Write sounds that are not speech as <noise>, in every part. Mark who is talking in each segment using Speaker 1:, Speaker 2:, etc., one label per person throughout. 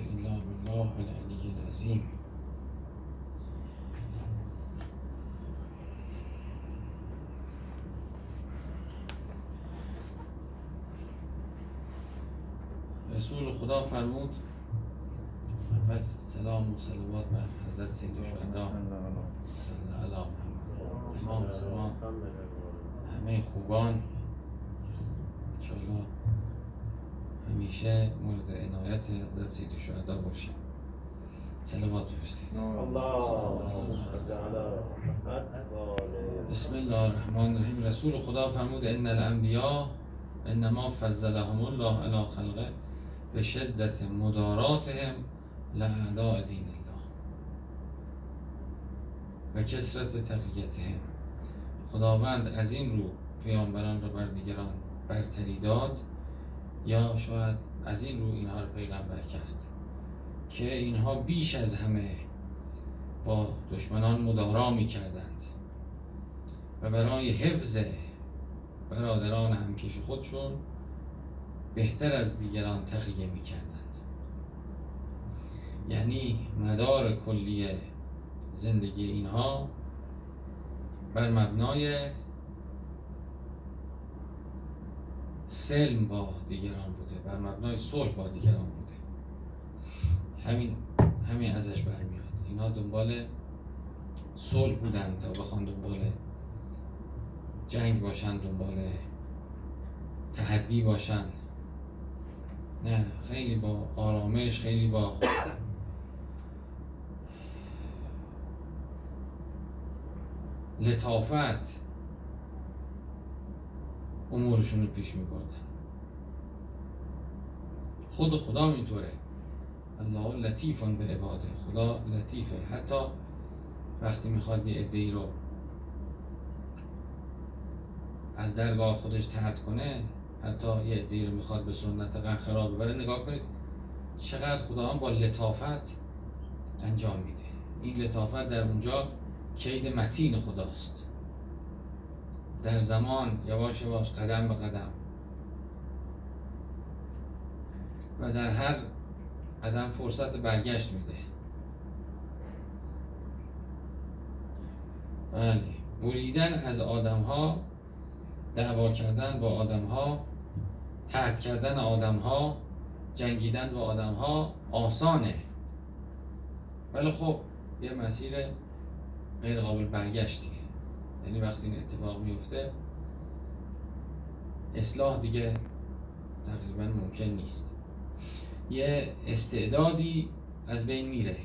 Speaker 1: إلا بالله العلي العظيم رسول خدا فرمود اول سلام و صلوات بر حضرت سید الشهدا صلی علی محمد امام زمان همه خوبان. همیشه مورد عنایت حضرت سید الشهدا باشیم صلوات بفرستید. بسم الله الرحمن الرحیم. رسول خدا فرمود ان الانبیا انما فضلهم الله علی خلقه به شدت مداراتهم لاعداء دین الله. و کسرت تقیتهم خداوند از این رو پیامبران را بر دیگران برتری داد. یا شاید از این رو اینها رو پیغمبر کرد که اینها بیش از همه با دشمنان مدارا می کردند و برای حفظ برادران همکش خودشون بهتر از دیگران تقیه می کردند یعنی مدار کلی زندگی اینها بر مبنای سلم با دیگران بوده بر مبنای صلح با دیگران بوده. همین همین ازش برمیاد. اینا دنبال صلح بودن تا بخوان دنبال جنگ باشن دنبال تحدی باشن. نه خیلی با آرامش خیلی با لطافت. امورشون رو پیش می بردن خود خدا اینطوره الله لطیفان به عباده خدا لطیفه. حتی وقتی می‌خواد یه ای رو از درگاه خودش ترد کنه حتی یه ای رو می‌خواد به سنت قنخرا ببره نگاه کنید چقدر خدا با لطافت انجام میده. این لطافت در اونجا کید متین خداست. در زمان یواش یواش قدم به قدم. و در هر قدم فرصت برگشت میده. بله بریدن از آدم ها دعوا کردن با آدم ها ترد کردن آدم ها جنگیدن با آدم ها آسانه. ولی خب یه مسیر غیر قابل برگشتیه. یعنی وقتی این اتفاق میفته اصلاح دیگه تقریبا ممکن نیست. یه استعدادی از بین میره.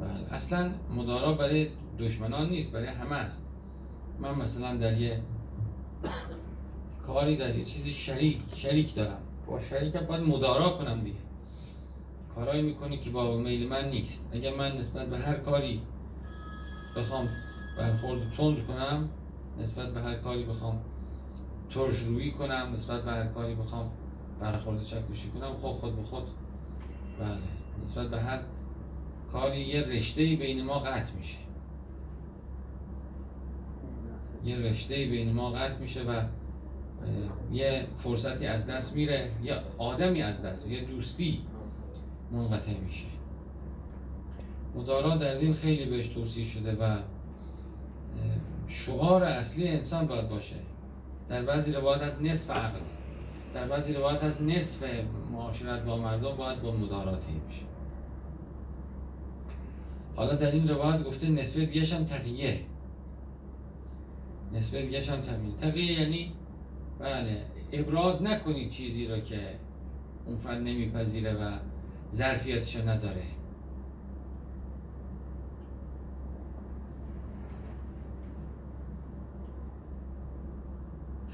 Speaker 1: بله اصلا مدارا برای دشمنان نیست برای همه است. من مثلا در یه کاری در یه چیزی شریک شریک دارم. با شریکم باید مدارا کنم دیگه. کارایی می‌کنی که با میل من نیست. اگر من نسبت به هر کاری بخوام برخورد تند کنم نسبت به هر کاری بخوام ترش روی کنم نسبت به هر کاری بخوام برخورد چکشی کنم خود خود به خود. بله نسبت به هر کاری یه رشته بین ما قطع میشه. یه رشته بین ما قطع میشه و یه فرصتی از دست میره یه آدمی از دست یه دوستی منقطع میشه. مدارا در دین خیلی بهش توصیه شده و شعار اصلی انسان باید باشه. در بعضی روایت از نصف عقل. در بعضی روایت از نصف معاشرت با مردم باید با مدارات میشه حالا در این روایت گفته نصف دیگه هم تقیه. نصف دیگه هم تقیه. تقیه یعنی بله ابراز نکنی چیزی رو که اون فرد نمیپذیره و ظرفیتشو نداره.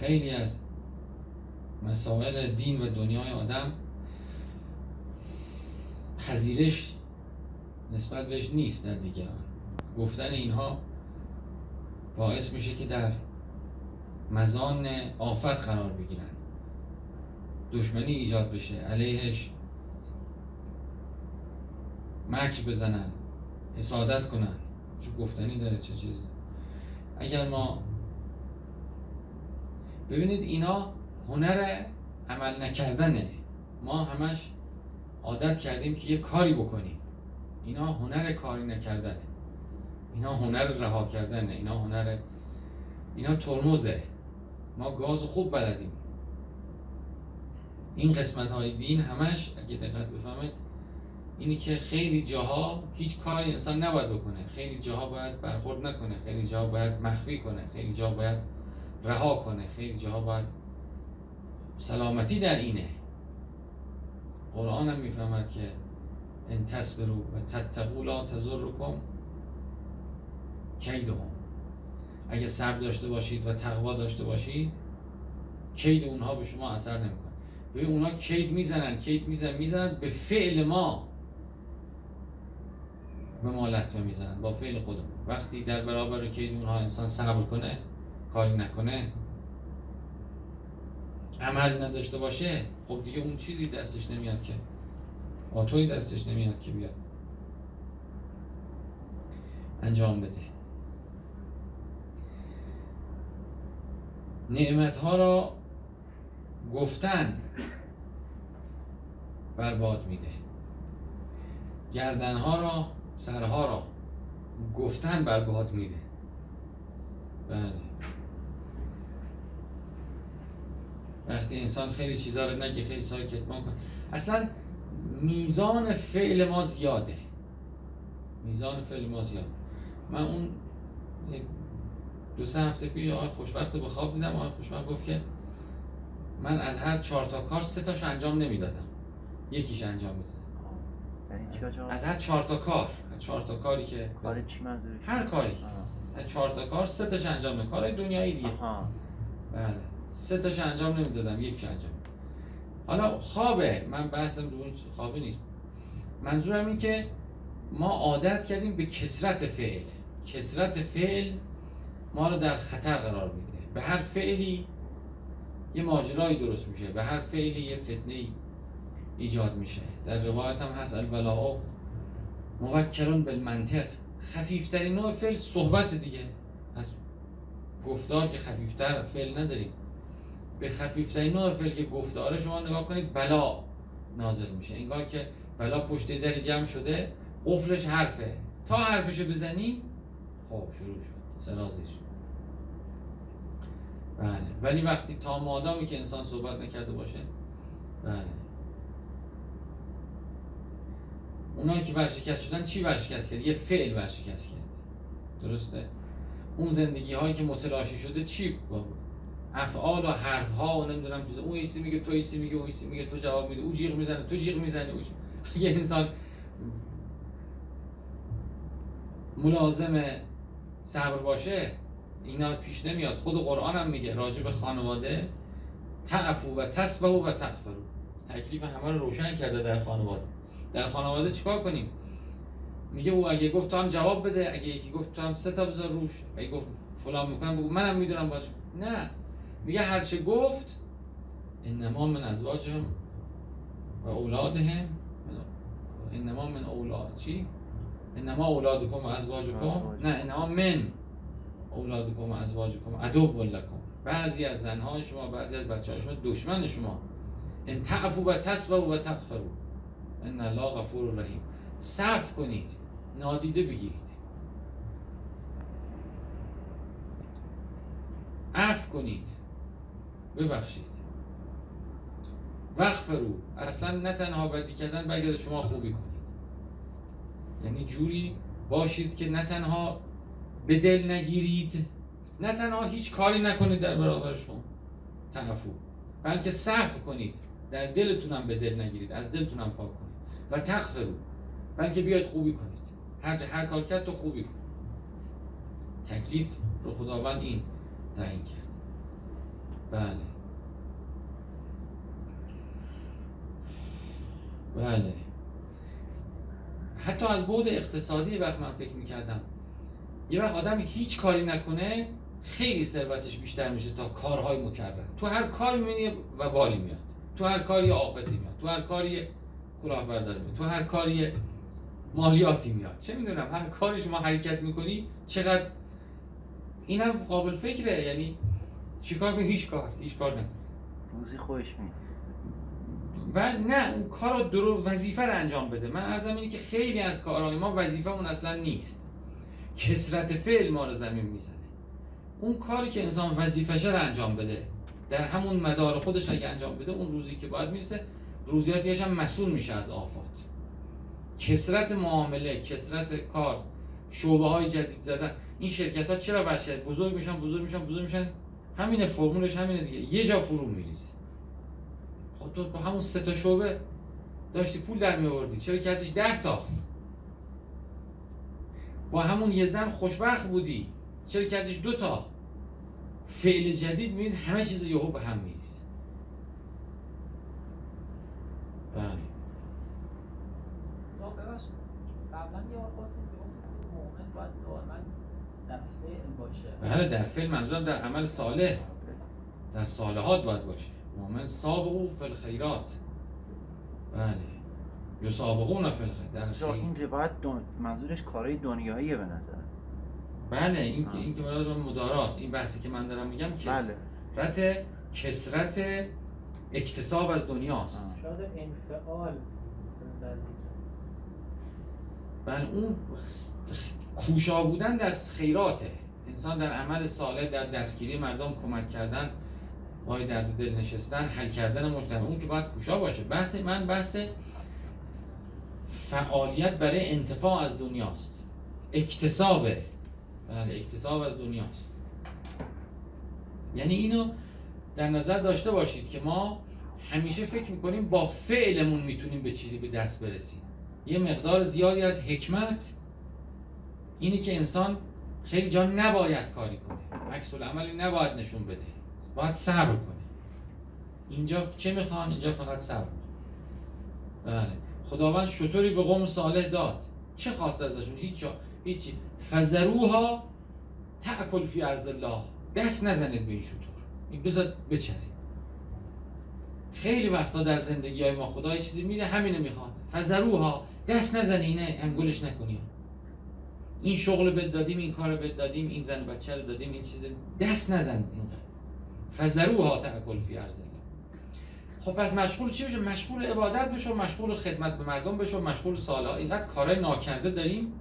Speaker 1: خیلی از مسائل دین و دنیای آدم پذیرش نسبت بهش نیست در دیگران. گفتن اینها باعث میشه که در مزان آفت قرار بگیرن. دشمنی ایجاد بشه علیهش مکر بزنن حسادت کنن. چون گفتنی داره چه چیزی؟ اگر ما ببینید اینا هنر عمل نکردنه. ما همش عادت کردیم که یه کاری بکنیم. اینا هنر کاری نکردنه. اینا هنر رها کردنه. اینا هنر اینا ترمزه. ما گاز خوب بلدیم. این قسمت های دین همش اگه دقت بفهمید اینی که خیلی جاها هیچ کاری انسان نباید بکنه. خیلی جاها باید برخورد نکنه. خیلی جاها باید مخفی کنه. خیلی جاها باید رها کنه. خیلی جاها باید سلامتی در اینه. قرآن هم می‌فهمد که ان تصبرو و تتقوا لا تضرکم کیدهم. اگه صبر داشته باشید و تقوا داشته باشید کید اونها به شما اثر نمی‌کنه. ببین اونها کید می‌زنن کید می‌زنن می‌زنن به فعل ما به ما لطمه می‌زنن با فعل خودمون. وقتی در برابر کید اونها انسان صبر کنه کاری نکنه عمل نداشته باشه خب دیگه اون چیزی دستش نمیاد که آتوی دستش نمیاد که بیاد. انجام بده. نعمت ها را گفتن برباد میده. گردن ها را سرها را گفتن برباد میده. بله. وقتی انسان خیلی چیزا رو نگه خیلی چیزا رو کتمان کنه. اصلا میزان فعل ما زیاده. میزان فعل ما زیاده. من اون دو سه هفته پیش آقای خوشبخت به خواب دیدم. آقای خوشبخت گفت که من از هر چهار تا کار سه تاشو انجام نمی‌دادم. یکیش انجام می‌دادم.
Speaker 2: یعنی
Speaker 1: از هر چهار تا کار. چهار تا کاری که
Speaker 2: کار چی منظورش؟
Speaker 1: هر کاری. از چهار تا کار سه تاش انجام نمی‌دادم کارهای دنیایی دیگه.
Speaker 2: آها.
Speaker 1: بله. سه تاش انجام نمی‌دادم یکیش انجام. حالا خوابه من بحثم رو خوابه نیست. منظورم این که ما عادت کردیم به کسرت فعل. کسرت فعل ما رو در خطر قرار میده. به هر فعلی یه ماجرایی درست میشه به هر فعلی یه فتنه ایجاد میشه. در روایت هم هست البلاء موکلون بالمنطق. خفیفترین نوع فعل صحبت دیگه. از گفتار که خفیفتر فعل نداریم. به خفیفترین نوع فعل که گفتاره شما نگاه کنید بلا نازل میشه. انگار که بلا پشت در جمع شده قفلش حرفه. تا حرفشو بزنی خب شروع شد. سرازی شد بله. ولی وقتی تا مادامی که انسان صحبت نکرده باشه بله. اونایی که ورشکست شدن چی ورشکست کرد؟ یه فعل ورشکست کرد. درسته؟ اون زندگی هایی که متلاشی شده چی افعال و حرف ها و نمی‌دونم چیزا. اون ایسی میگه تو ایسی میگه اون ایسی میگه تو جواب میده. او جیغ می‌زنه تو جیغ می‌زنی. او <laughs> یه انسان ملازم صبر باشه اینا پیش نمیاد. خود قرآن هم میگه راجع به خانواده تعفو و تسبهو و تغفرو. تکلیف همه رو روشن کرده در خانواده. در خانواده چیکار کنیم؟ میگه او اگه گفت تو هم جواب بده اگه یکی گفت تو هم سه تا بذار روش. اگه گفت فلان می‌کنم بگو منم می‌دونم باش. نه. میگه هرچه گفت انما من ازواجهم و اولادهم. انما من اولاد چی؟ انما اولادکم و ازواجکم. نه انما من اولادکم و ازواجکم. عدو لکم. بعضی از زنهای شما بعضی از بچه شما دشمن شما. ان تعفو و تسبو و تغفرو ان الله غفور رحیم. صف کنید. نادیده بگیرید. عفو کنید. ببخشید. وغفرو اصلا نه تنها بدی کردن بلکه شما خوبی کنید. یعنی جوری باشید که نه تنها به دل نگیرید نه تنها هیچ کاری نکنید در برابر شما. تعفو. بلکه صف کنید. در دلتونم به دل نگیرید از دلتونم پاک کنید. و تغفرو بلکه بیاید خوبی کنید. هر هر کار کرد تو خوبی کن. تکلیف رو خداوند این تعیین کرد. بله. بله. حتی از بود اقتصادی وقت من فکر می‌کردم یه وقت آدم هیچ کاری نکنه خیلی ثروتش بیشتر میشه تا کارهای مکرر. تو هر کاری می‌بینی و بالی میاد. تو هر کاری آفتی میاد. تو هر کاری کلاهبرداری میاد. تو هر کاری مالیاتی میاد. چه می‌دونم هر کاری شما حرکت می‌کنی چقدر اینم قابل فکره. یعنی چیکار کنی؟ هیچ کار هیچ کار نکنی
Speaker 2: روزی خوش می
Speaker 1: و نه اون کار رو درو وظیفه رو انجام بده. من ارزم اینه که خیلی از کارهای ما وظیفه اون اصلا نیست. کسرت فعل ما رو زمین می‌زنه. اون کاری که انسان وظیفش رو انجام بده. در همون مدار خودش اگه انجام بده اون روزی که باید می‌رسه روزیاتیش هم مسئول میشه از آفات. کسرت معامله کسرت کار شعبه های جدید زدن این شرکت ها چرا ورشه بزرگ میشن بزرگ میشن بزرگ میشن؟ همینه فرمولش همینه دیگه. یه جا فرو میریزه. خب تو با همون سه تا شعبه داشتی پول در میوردی چرا کردیش ده تا؟ با همون یه زن خوشبخت بودی. چرا کردیش دو تا؟ فعل جدید می‌بینید همه چیز یهو به هم میریزه بله
Speaker 3: شما ببخشید قبلا یه بار خودتون گفتید که مؤمن باید دائما در فعل باشه
Speaker 1: بله در فعل منظورم در عمل صالح. در صالحات باید باشه. مؤمن سابقو فی الخیرات. بله. یسابقون فی الخیر در خیر.
Speaker 2: این روایت دون... منظورش کارهای دنیاییه به نظر.
Speaker 1: بله این که. این که مداراست این بحثی که من دارم میگم
Speaker 2: بله.
Speaker 1: کسرت کسرت اکتساب از دنیاست.
Speaker 3: شاید انفعال.
Speaker 1: بله اون کوشا بودن در خیراته. انسان در عمل صالح در دستگیری مردم کمک کردن پای درد دل نشستن حل کردن مجتمع. اون که باید کوشا باشه. بحث من بحث فعالیت برای انتفاع از دنیاست. اکتسابه بله اکتساب از دنیاست. یعنی اینو در نظر داشته باشید که ما همیشه فکر می‌کنیم با فعلمون می‌تونیم به چیزی به دست برسیم. یه مقدار زیادی از حکمت اینه که انسان خیلی جا نباید کاری کنه. عکس العملی نباید نشون بده. باید صبر کنه. اینجا چه می‌خوان؟ اینجا فقط صبر. بله. خداوند شطوری به قوم صالح داد. چه خواست ازشون؟ هیچ هیچی. فزروها تأکل فی ارض الله. دست نزنید به این شطور. این بذار بچره خیلی وقتا در زندگی های ما خدا یه چیزی میره همینه می‌خواد. فزروها دست نزنی انگولش نکنی. این شغل بد دادیم این کار بد دادیم این زن بچه رو دادیم این چیز دست نزن اینقدر. فزروها تأکل فی الله خب پس مشغول چی بشه؟ مشغول عبادت بشو مشغول خدمت به مردم بشو مشغول سالا اینقدر کارهای ناکرده داریم.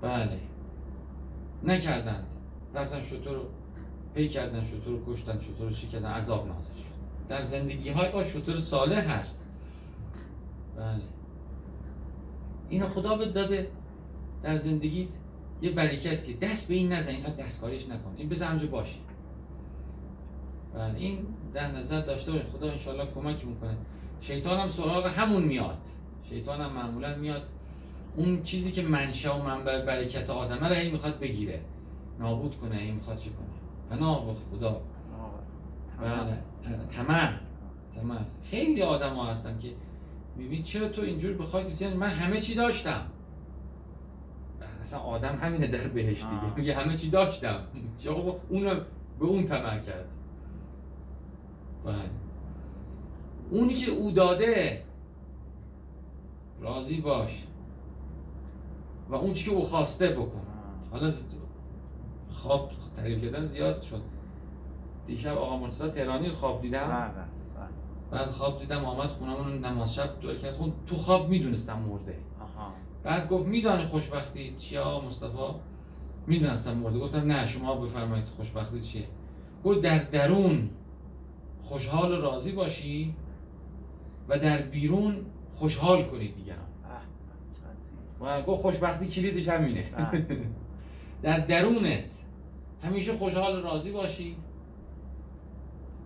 Speaker 1: بله. نکردند. رفتن شطور رو پی کردن شطور رو کشتن شطور رو چی کردن؟ عذاب نازل شد. در زندگی های ما شطور صالح هست. بله. اینو خدا بهت داده. در زندگیت یه برکتی دست به این نزن اینقدر دستکاریش نکن. این بذار همجا باشی بله این در نظر داشته باش خدا انشالله کمک می‌کنه. شیطان هم سراغ همون میاد. شیطان هم معمولا میاد. اون چیزی که منشأ و منبع برکت آدمه رو هی می‌خواد بگیره. نابود کنه هی می‌خواد چی کنه؟ پناه به خدا. بله. طمع طمع خیلی آدم ها هستن که میبین چرا تو اینجور بخوای کسی من همه چی داشتم. اصلا آدم همینه در بهش دیگه. میگه همه چی داشتم. چرا اونو به اون طمع کرد. بله. اونی که او داده راضی باش. و اون چی که او خواسته بکن. حالا خواب تعریف کردن زیاد شد. دیشب آقا مرتضی تهرانی خواب دیدم.
Speaker 2: بله.
Speaker 1: بعد خواب دیدم آمد خونمون نماز شب دور کرد. خون تو خواب می‌دونستم مرده.
Speaker 2: آها.
Speaker 1: بعد گفت میدانی خوشبختی چیه آقا مصطفی؟ می‌دونستم مرده. گفتم نه شما بفرمایید خوشبختی چیه؟ گفت در درون خوشحال و راضی باشی و در بیرون خوشحال کنی دیگران. و گفت خوشبختی کلیدش همینه. <laughs> در درونت همیشه خوشحال و راضی باشی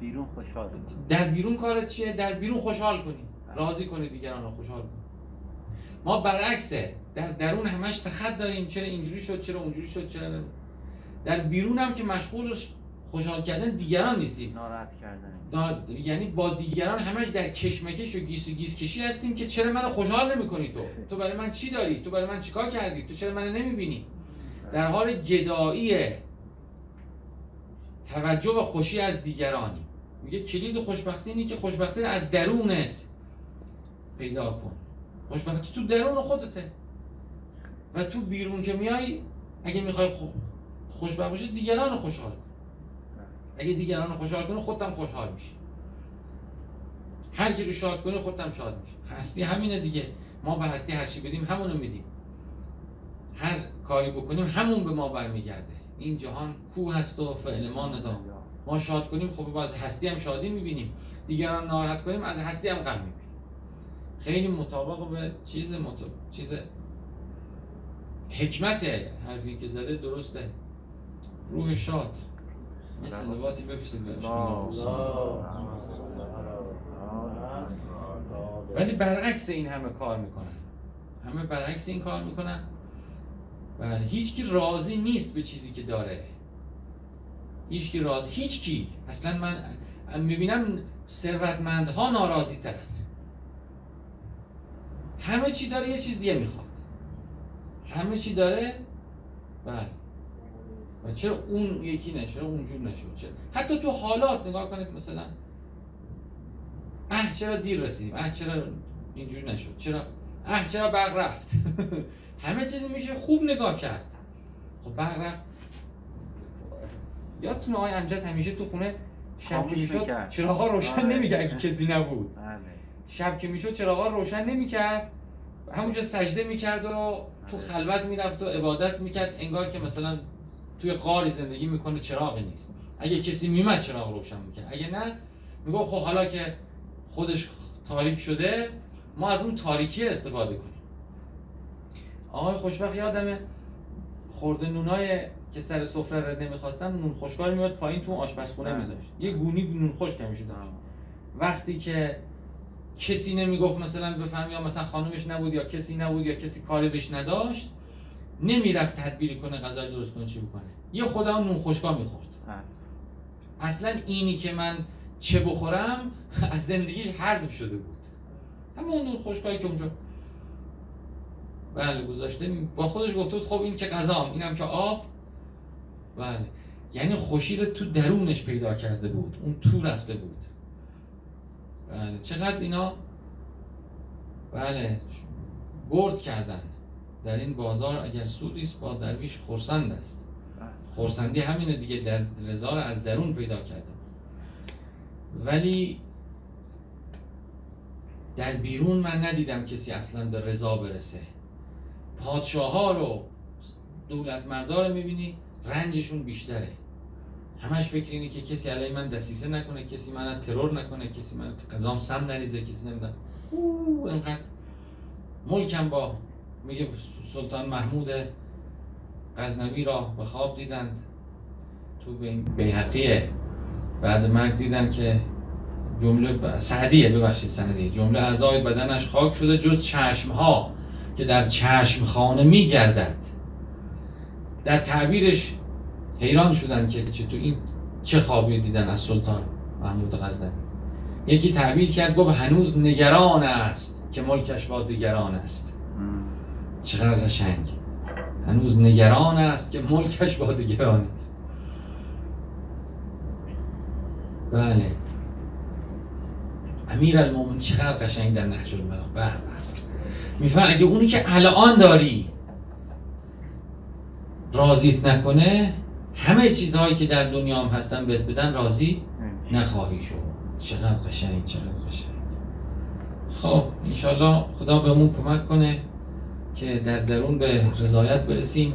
Speaker 2: بیرون خوشحال
Speaker 1: در بیرون کارت چیه؟ در بیرون خوشحال کنی. راضی کنی دیگران رو خوشحال کنی. ما برعکسه. در درون همش سخت داریم. چرا اینجوری شد؟ چرا اونجوری شد؟ چرا نه. در بیرون هم که مشغول خوشحال کردن دیگران نیستیم.
Speaker 2: ناراحت کردن.
Speaker 1: دار- یعنی با دیگران همش در کشمکش و گیس و گیس کشی هستیم که چرا منو خوشحال نمی‌کنی تو؟ تو برای من چی داری؟ تو برای من چیکار کردی؟ تو چرا منو نمی‌بینی؟ در حال گدایی توجه و خوشی از دیگرانی. میگه کلید خوشبختی اینه که خوشبختی رو از درونت پیدا کن. خوشبختی تو درون خودته. و تو بیرون که میای اگه می‌خوای خو... خوشبخت باشی دیگران رو خوشحال کن. اگه دیگران رو خوشحال کنی خودت هم خوشحال میشی. هر کی رو شاد کنی خودت هم شاد میشه هستی همینه دیگه. ما به هستی هر چی بدیم همونو میدیم. هر کاری بکنیم همون به ما برمیگرده. این جهان کو هست و فعل ما ندام ما شاد کنیم خب از هستی هم شادی می‌بینیم. دیگران ناراحت کنیم از هستی هم غم می‌بینیم. خیلی مطابق به چیز مطابق. چیز حکمت حرفی که زده درسته. روح شاد. یه سلواتی بفرستید ولی برعکس این همه کار می‌کنن. همه برعکس این کار می‌کنن. بله هیچ کی راضی نیست به چیزی که داره. هیچ کی راضی هیچ کی. اصلا من می‌بینم ثروتمندها ناراضی ترن همه چی داره یه چیز دیگه می‌خواد. همه چی داره؟ بله. و چرا اون یکی چرا اونجور نشد چرا؟ حتی تو حالات نگاه کنید مثلا. اه چرا دیر رسیدیم؟ اه چرا اینجور نشد؟ چرا؟ اه چرا برق رفت؟ <laughs> همه چیزی میشه خوب نگاه کرد. خب برق رفت. یادتونه آقای امجد همیشه تو خونه شب که می‌شد چراغا روشن
Speaker 2: آره.
Speaker 1: نمیگه اگه کسی نبود.
Speaker 2: بله.
Speaker 1: شب که می‌شد چراغا روشن نمی‌کرد. همونجا سجده می‌کرد و تو خلوت می‌رفت و عبادت می‌کرد. انگار که مثلا توی غاری زندگی می‌کنه چراغی نیست. اگه کسی میمد چراغ روشن می‌کرد. اگه نه میگه خب حالا که خودش تاریک شده ما از اون تاریکی استفاده کنیم. آقای خوشبخت یادمه خورده نونای که سر سفره رو نمی‌خواستن نون خشکال میاد پایین تو آشپزخونه. میذاشت. یه گونی نون خشک همیشه داشت وقتی که کسی نمی‌گفت مثلا بفهم یا مثلا خانومش نبود یا کسی نبود یا کسی کاری بهش نداشت نمی‌رفت تدبیری کنه غذا درست کنه چی بکنه. یه خدا نون خشکا می‌خورد. اصلا اینی که من چه بخورم <laughs> از زندگی حذف شده بود. همون نون خشکایی که اونجا بله گذاشته با خودش گفته بود خب این که غذام اینم که آب. بله. یعنی خوشی رو تو درونش پیدا کرده بود. اون تو رفته بود. بله. چقدر اینا؟ بله. برد کردن. در این بازار اگر سودی است با درویش خرسند است. خرسندی همینه دیگه در رضا رو از درون پیدا کرده. ولی در بیرون من ندیدم کسی اصلا به رضا برسه. پادشاه ها رو دولت مردا رو می‌بینی رنجشون بیشتره. همش فکر اینه که کسی علیه من دسیسه نکنه کسی من ترور نکنه کسی من قضام سم نریزه کسی نمیدن اینقدر ملکم با میگه سلطان محمود غزنوی را به خواب دیدند. تو بیهقیه بعد مرگ دیدن که جمله ب... سعدیه ببخشید سعدیه. جمله اعضای بدنش خاک شده جز چشمها که در چشم خانه میگردد. در تعبیرش حیران شدن که چه تو این چه خوابی دیدن از سلطان محمود غزنوی. یکی تعبیر کرد گفت هنوز نگران است که ملکش با دیگران است. چقدر قشنگ. هنوز نگران است که ملکش با دیگران است. بله. امیر المومن چقدر قشنگ در نهج البلاغه به به میفهم اگه اونی که الان داری راضیت نکنه همه چیزهایی که در دنیا هم هستن بهت بدن راضی نخواهی شد. چقدر قشنگ چقدر قشنگ. خب انشالله خدا بهمون کمک کنه که در درون به رضایت برسیم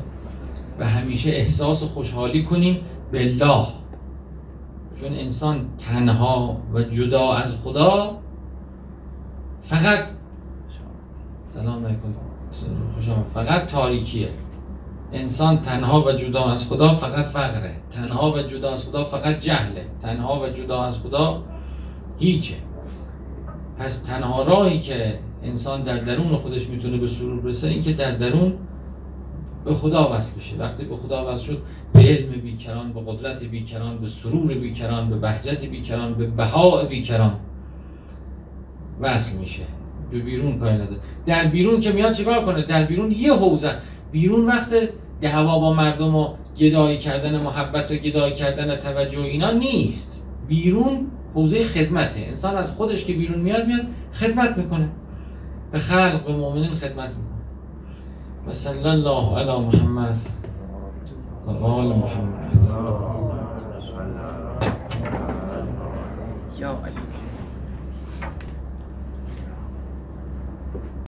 Speaker 1: و همیشه احساس خوشحالی کنیم بالله. چون انسان تنها و جدا از خدا فقط سلام علیکم. فقط تاریکیه. انسان تنها و جدا از خدا فقط فقره. تنها و جدا از خدا فقط جهله. تنها و جدا از خدا هیچه. پس تنها راهی که انسان در درون خودش می‌تونه به سرور برسه این که در درون به خدا وصل بشه. وقتی به خدا وصل شد به علم بیکران به قدرت بیکران به سرور بیکران به بهجت بیکران به بهاء بیکران وصل میشه. به بیرون کاری نداره. در بیرون که میاد چیکار کنه؟ در بیرون یه حوزه. بیرون وقت دعوا با مردم و گدایی کردن محبت و گدایی کردن توجه اینا نیست. بیرون حوزه خدمته. انسان از خودش که بیرون میاد میاد خدمت می‌کنه. به خلق به مؤمنین خدمت می‌کنه. و صلی الله علی محمد و آل محمد.
Speaker 2: یا